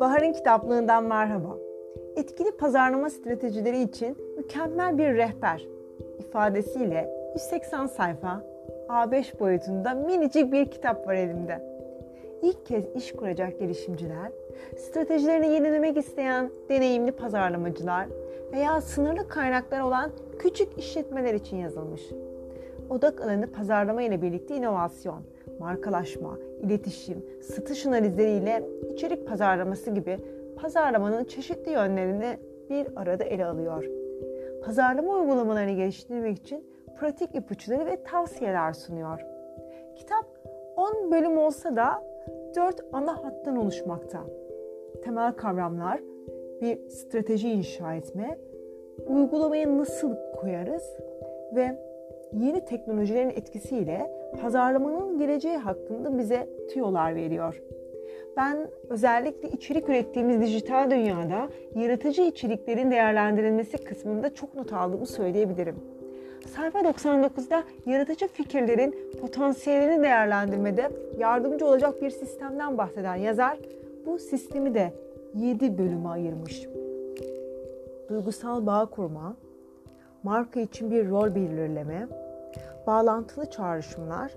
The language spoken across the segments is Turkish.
Bahar'ın kitaplığından merhaba. Etkili pazarlama stratejileri için mükemmel bir rehber ifadesiyle 180 sayfa A5 boyutunda minicik bir kitap var elimde. İlk kez iş kuracak girişimciler, stratejilerini yenilemek isteyen deneyimli pazarlamacılar veya sınırlı kaynaklar olan küçük işletmeler için yazılmış. Odak alanı pazarlama ile birlikte inovasyon, markalaşma, iletişim, satış analizleriyle içerik pazarlaması gibi pazarlamanın çeşitli yönlerini bir arada ele alıyor. Pazarlama uygulamalarını geliştirmek için pratik ipuçları ve tavsiyeler sunuyor. Kitap 10 bölüm olsa da 4 ana hattan oluşmakta. Temel kavramlar, bir strateji inşa etme, uygulamayı nasıl koyarız ve yeni teknolojilerin etkisiyle pazarlamanın geleceği hakkında bize tüyolar veriyor. Ben özellikle içerik ürettiğimiz dijital dünyada yaratıcı içeriklerin değerlendirilmesi kısmında çok not aldığımı söyleyebilirim. Sayfa 99'da yaratıcı fikirlerin potansiyelini değerlendirmede yardımcı olacak bir sistemden bahseden yazar bu sistemi de 7 bölüme ayırmış. Duygusal bağ kurma, marka için bir rol belirleme, bağlantılı çağrışımlar,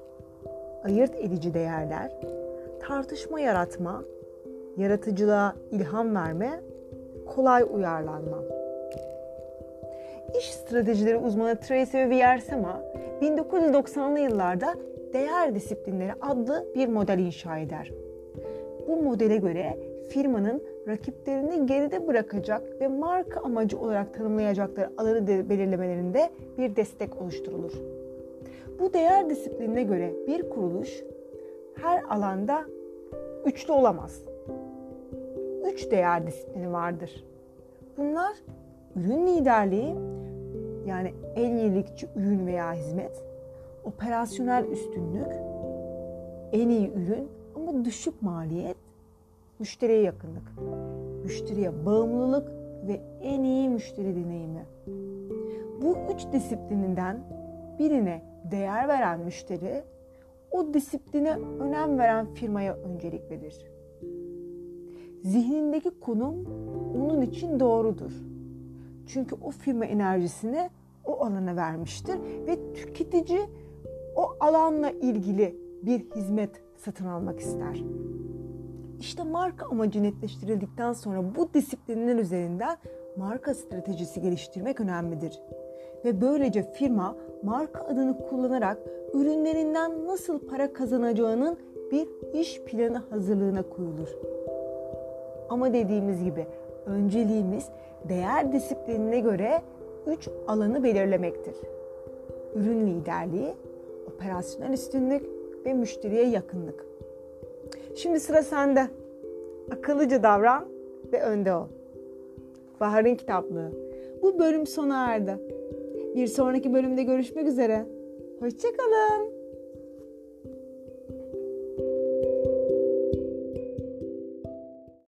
ayırt edici değerler, tartışma yaratma, yaratıcılığa ilham verme, kolay uyarlanma. İş stratejileri uzmanı Tracy Viersema 1990'lı yıllarda değer disiplinleri adlı bir model inşa eder. Bu modele göre firmanın rakiplerini geride bırakacak ve marka amacı olarak tanımlayacakları alanı belirlemelerinde bir destek oluşturulur. Bu değer disiplinine göre bir kuruluş her alanda üçlü olamaz. Üç değer disiplini vardır. Bunlar ürün liderliği yani en iyilikçi ürün veya hizmet, operasyonel üstünlük, en iyi ürün ama düşük maliyet, müşteriye yakınlık, müşteriye bağımlılık ve en iyi müşteri deneyimi. Bu üç disiplininden birine değer veren müşteri o disipline önem veren firmaya öncelik. Zihnindeki konum onun için doğrudur. Çünkü o firma enerjisini o alana vermiştir ve tüketici o alanla ilgili bir hizmet satın almak ister. İşte marka amacı netleştirildikten sonra bu disiplinler üzerinden marka stratejisi geliştirmek önemlidir. Ve böylece firma marka adını kullanarak ürünlerinden nasıl para kazanacağının bir iş planı hazırlığına koyulur. Ama dediğimiz gibi önceliğimiz değer disiplinine göre 3 alanı belirlemektir. Ürün liderliği, operasyonel üstünlük ve müşteriye yakınlık. Şimdi sıra sende. Akıllıca davran ve önde ol. Bahar'ın kitaplığı. Bu bölüm sona erdi. Bir sonraki bölümde görüşmek üzere. Hoşçakalın.